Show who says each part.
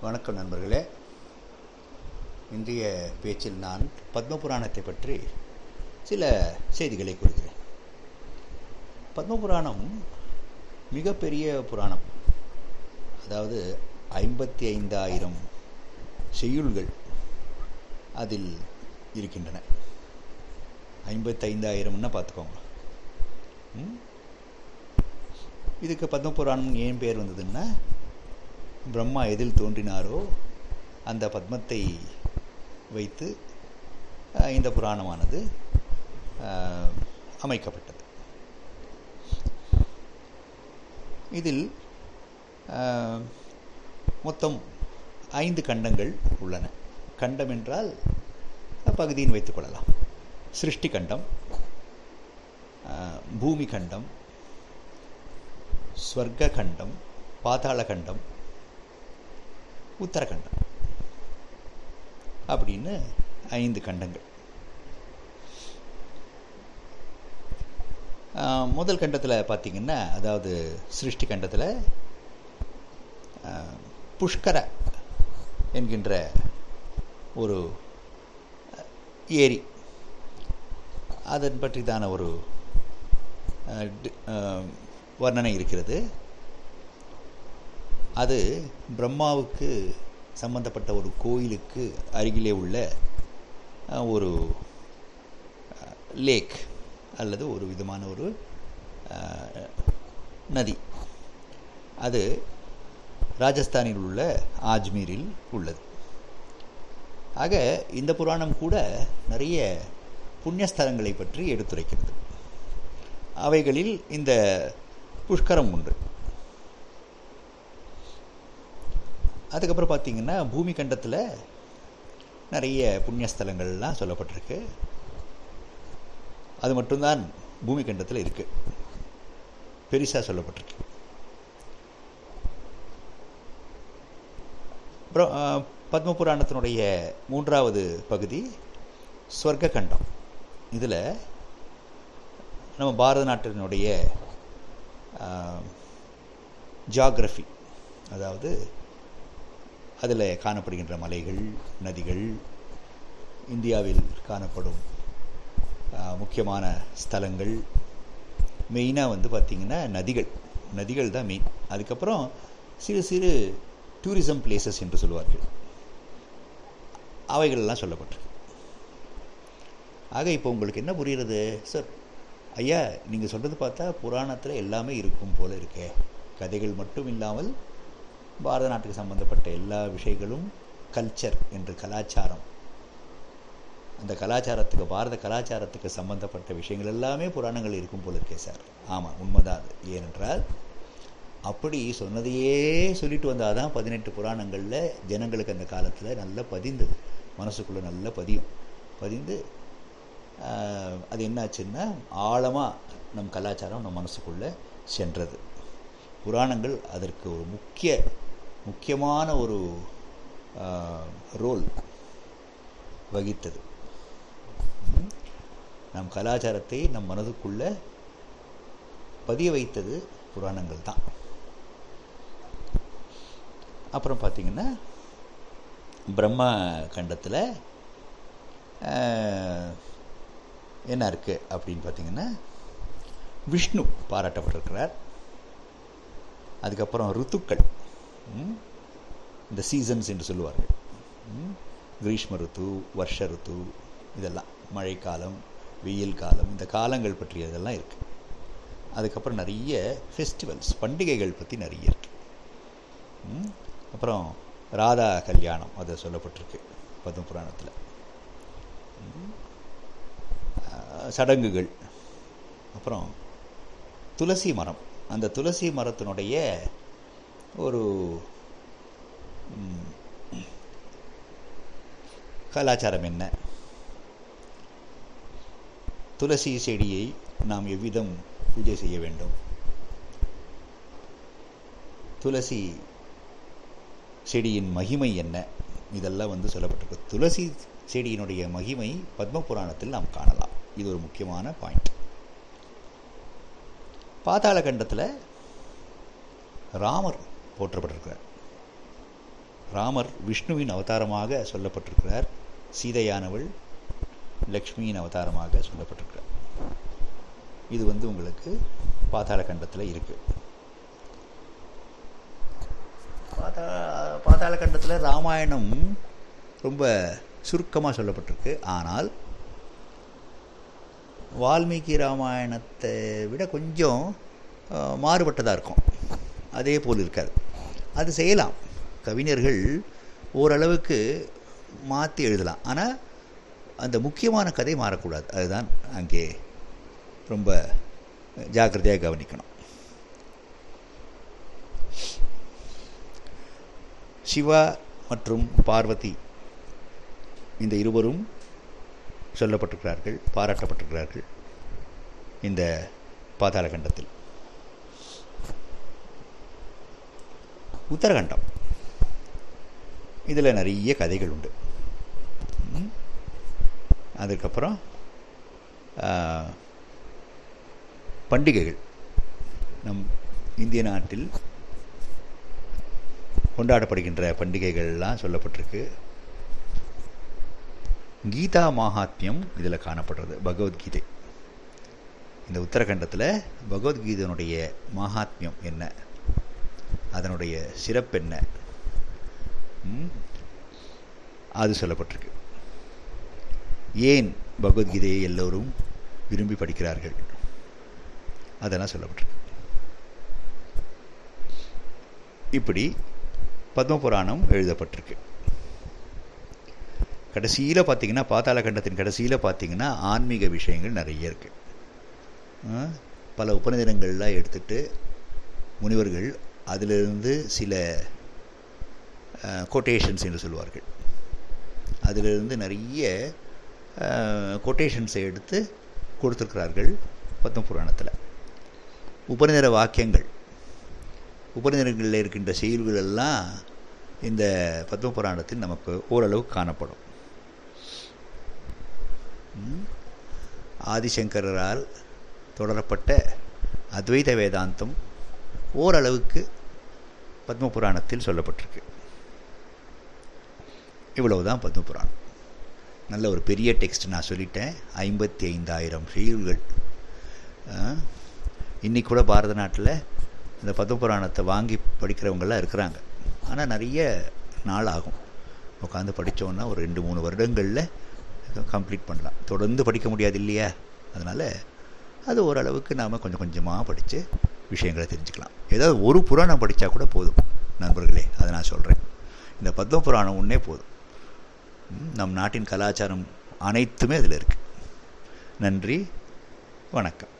Speaker 1: வணக்கம் நண்பர்களே. இன்றைய பேச்சில் நான் பத்மபுராணத்தை பற்றி சில செய்திகளை கூறுகிறேன். பத்ம புராணம் மிகப்பெரிய புராணம். அதாவது ஐம்பத்தி ஐந்தாயிரம் செய்யுள்கள் அதில் இருக்கின்றன. ஐம்பத்தைந்தாயிரம்னா பார்த்துக்கோங்க. இதுக்கு பத்ம புராணம் ஏன் பேர் வந்ததுன்னா பிரம்மா எதில் தோன்றினாரோ அந்த பத்மத்தை வைத்து இந்த புராணமானது அமைக்கப்பட்டது. இதில் மொத்தம் ஐந்து கண்டங்கள் உள்ளன. கண்டம் என்றால் பகுதியின் வைத்துக் கொள்ளலாம். சிருஷ்டி கண்டம் பூமி கண்டம் ஸ்வர்க கண்டம் பாதாள கண்டம் உத்தரகண்டம். அப்படின்னு ஐந்து கண்டங்கள். முதல் கண்டத்தில் பார்த்தீங்கன்னா அதாவது சிருஷ்டி கண்டத்தில் புஷ்கர என்கின்ற ஒரு ஏரி. அதன் பற்றிதான ஒரு வர்ணனை இருக்கிறது. அது பிரம்மாவுக்கு சம்பந்தப்பட்ட ஒரு கோயிலுக்கு அருகிலே உள்ள ஒரு லேக் அல்லது ஒரு விதமான ஒரு நதி. அது ராஜஸ்தானில் உள்ள ஆஜ்மீரில் உள்ளது. ஆக இந்த புராணம் கூட நிறைய புண்ணியஸ்தலங்களை பற்றி எடுத்துரைக்கிறது. அவைகளில் இந்த புஷ்கரம் உண்டு அதுக்கப்புறம் பார்த்தீங்கன்னா பூமி கண்டத்தில் நிறைய புண்ணியஸ்தலங்கள்லாம் சொல்லப்பட்டிருக்கு. அது மட்டும்தான் பூமி கண்டத்தில் இருக்குது பெரிசா சொல்லப்பட்டிருக்கு. அப்புறம் பத்ம புராணத்தினுடைய மூன்றாவது பகுதி ஸ்வர்க்க கண்டம் இதில் நம்ம பாரத நாட்டினுடைய ஜியாகிரஃபி அதாவது அதில் காணப்படுகின்ற மலைகள் நதிகள் இந்தியாவில் காணப்படும் முக்கியமான ஸ்தலங்கள். மெயினாக வந்து பார்த்திங்கன்னா நதிகள். நதிகள் தான் மெயின் அதுக்கப்புறம் சிறு சிறு டூரிசம் பிளேசஸ் என்று சொல்வார்கள் அவைகள்லாம் சொல்லப்பட்டிருக்கு. ஆக இப்போ உங்களுக்கு என்ன புரிகிறது சார் ஐயா நீங்கள் சொல்கிறது பார்த்தா புராணத்தில் எல்லாமே இருக்கும் போல இருக்கே. கதைகள் மட்டும் இல்லாமல் பாரத நாட்டுக்கு சம்பந்தப்பட்ட எல்லா விஷயங்களும் கல்ச்சர் என்று கலாச்சாரம். அந்த கலாச்சாரத்துக்கு பாரத கலாச்சாரத்துக்கு சம்பந்தப்பட்ட விஷயங்கள் எல்லாமே புராணங்கள் இருக்கும் போல இருக்கே சார். ஆமாம் உண்மைதான் அது. ஏனென்றால் அப்படி சொன்னதையே சொல்லிட்டு வந்தால் தான் பதினெட்டு புராணங்களில் ஜனங்களுக்கு அந்த காலத்தில் நல்லா பதிந்தது. மனசுக்குள்ளே நல்லா பதியும். பதிந்து அது என்னாச்சுன்னா ஆழமாக நம் கலாச்சாரம் நம் மனசுக்குள்ளே சென்றது. புராணங்கள் அதற்கு ஒரு முக்கிய முக்கியமான ஒரு ரோல் வகித்தது. நம் கலாச்சாரத்தை நம் மனதுக்குள்ளே பதிய வைத்தது புராணங்கள் தான். அப்புறம் பார்த்தீங்கன்னா பிரம்ம கண்டத்தில் என்ன இருக்குது அப்படின்னு பார்த்தீங்கன்னா விஷ்ணு பாராட்டப்பட்டிருக்கிறார். அதுக்கப்புறம் ருத்துக்கள். இந்த சீசன்ஸ் என்று சொல்லுவார்கள். ம்? கிரீஷ்ம ருத்து வருஷ ருத்து இதெல்லாம். மழைக்காலம் வெயில் காலம் இந்த காலங்கள் பற்றியதெல்லாம் இருக்குது அதுக்கப்புறம் நிறைய ஃபெஸ்டிவல்ஸ் பண்டிகைகள் பற்றி நிறைய இருக்குது ம்? அப்புறம் ராதா கல்யாணம் அது சொல்லப்பட்டிருக்கு பத்ம புராணத்தில். சடங்குகள். அப்புறம் துளசி மரம். அந்த துளசி மரத்தினுடைய ஒரு கலாச்சாரம் என்ன? துளசி செடியை நாம் எவ்விதம் பூஜை செய்ய வேண்டும்? துளசி செடியின் மகிமை என்ன? இதெல்லாம் வந்து சொல்லப்பட்டிருக்கு. துளசி செடியினுடைய மகிமை பத்ம புராணத்தில் நாம் காணலாம். இது ஒரு முக்கியமான பாயிண்ட் பாதாள கண்டத்தில் ராமர் போற்றப்பட்டிருக்கிறார். ராமர் விஷ்ணுவின் அவதாரமாக சொல்லப்பட்டிருக்கிறார். சீதையானவள் லக்ஷ்மியின் அவதாரமாக சொல்லப்பட்டிருக்கிறார். இது வந்து உங்களுக்கு பாதாள கண்டத்தில் இருக்குது பாதா பாதாள கண்டத்தில் ராமாயணம் ரொம்ப சுருக்கமாக சொல்லப்பட்டிருக்கு. ஆனால் வால்மீகி ராமாயணத்தை விட கொஞ்சம் மாறுபட்டதாக இருக்கும். அதே போல் இருக்காது. அது செய்யலாம். கவிஞர்கள் ஓரளவுக்கு மாற்றி எழுதலாம். ஆனால் அந்த முக்கியமான கதை மாறக்கூடாது. அதுதான் அங்கே ரொம்ப ஜாக்கிரதையாக கவனிக்கணும். சிவா மற்றும் பார்வதி இந்த இருவரும் சொல்லப்பட்டிருக்கிறார்கள் பாராட்டப்பட்டிருக்கிறார்கள் இந்த பாதாள கண்டத்தில். உத்தரகண்டம். இதில் நிறைய கதைகள் உண்டு அதுக்கப்புறம் பண்டிகைகள். நம் இந்திய நாட்டில் கொண்டாடப்படுகின்ற பண்டிகைகள்லாம் சொல்லப்பட்டிருக்கு. கீதா மகாத்மியம் இதில் காணப்படுறது பகவத்கீதை. இந்த உத்தரகண்டத்தில் பகவத்கீதனுடைய மகாத்மியம் என்ன? அதனுடைய சிறப்பு என்ன? அது சொல்லப்பட்டிருக்கு. ஏன் பகவத்கீதையை எல்லோரும் விரும்பி படிக்கிறார்கள்? அதெல்லாம் சொல்லப்பட்டிருக்கு. இப்படி பத்மபுராணம் எழுதப்பட்டிருக்கு. கடைசியில் பார்த்தீங்கன்னா பாத்தாள கண்டத்தின் கடைசியில் பார்த்தீங்கன்னா ஆன்மீக விஷயங்கள் நிறைய இருக்குது பல உபநிதனங்கள்லாம் எடுத்துட்டு முனிவர்கள் அதிலிருந்து சில கொட்டேஷன்ஸ் என்று சொல்வார்கள். அதிலிருந்து நிறைய கொட்டேஷன்ஸை எடுத்து கொடுத்துருக்கிறார்கள் பத்ம புராணத்தில். உபநிதர வாக்கியங்கள். உபநிதனங்களில் இருக்கின்ற செயல்கள் எல்லாம் இந்த பத்ம புராணத்தில் நமக்கு ஓரளவு காணப்படும். ஆதிசங்கரால் தொடரப்பட்ட அத்வைத வேதாந்தம் ஓரளவுக்கு பத்ம புராணத்தில் சொல்லப்பட்டிருக்கு. இவ்வளவுதான் பத்ம புராணம் நல்ல ஒரு பெரிய டெக்ஸ்ட் நான் சொல்லிட்டேன். ஐம்பத்தி ஐந்தாயிரம் செய்யுள்கள் இன்னைக்கு கூட பாரத நாட்டில் இந்த பத்ம புராணத்தை வாங்கி படிக்கிறவங்கெல்லாம் இருக்கிறாங்க. ஆனால் நிறைய நாள் ஆகும். உட்காந்து படித்தோன்னா ஒரு ரெண்டு மூணு வருடங்களில் கம்ப்ளீட் பண்ணலாம். தொடர்ந்து படிக்க முடியாது இல்லையா? அதனால் அது ஓரளவுக்கு நாம் கொஞ்சம் கொஞ்சமாக படித்து விஷயங்களை தெரிஞ்சுக்கலாம். ஏதாவது ஒரு புராணம் படித்தா கூட போதும் நண்பர்களே. அதை நான் சொல்கிறேன் இந்த பத்ம புராணம் ஒன்றே போதும். நம் நாட்டின் கலாச்சாரம் அனைத்துமே அதில் இருக்குது நன்றி வணக்கம்.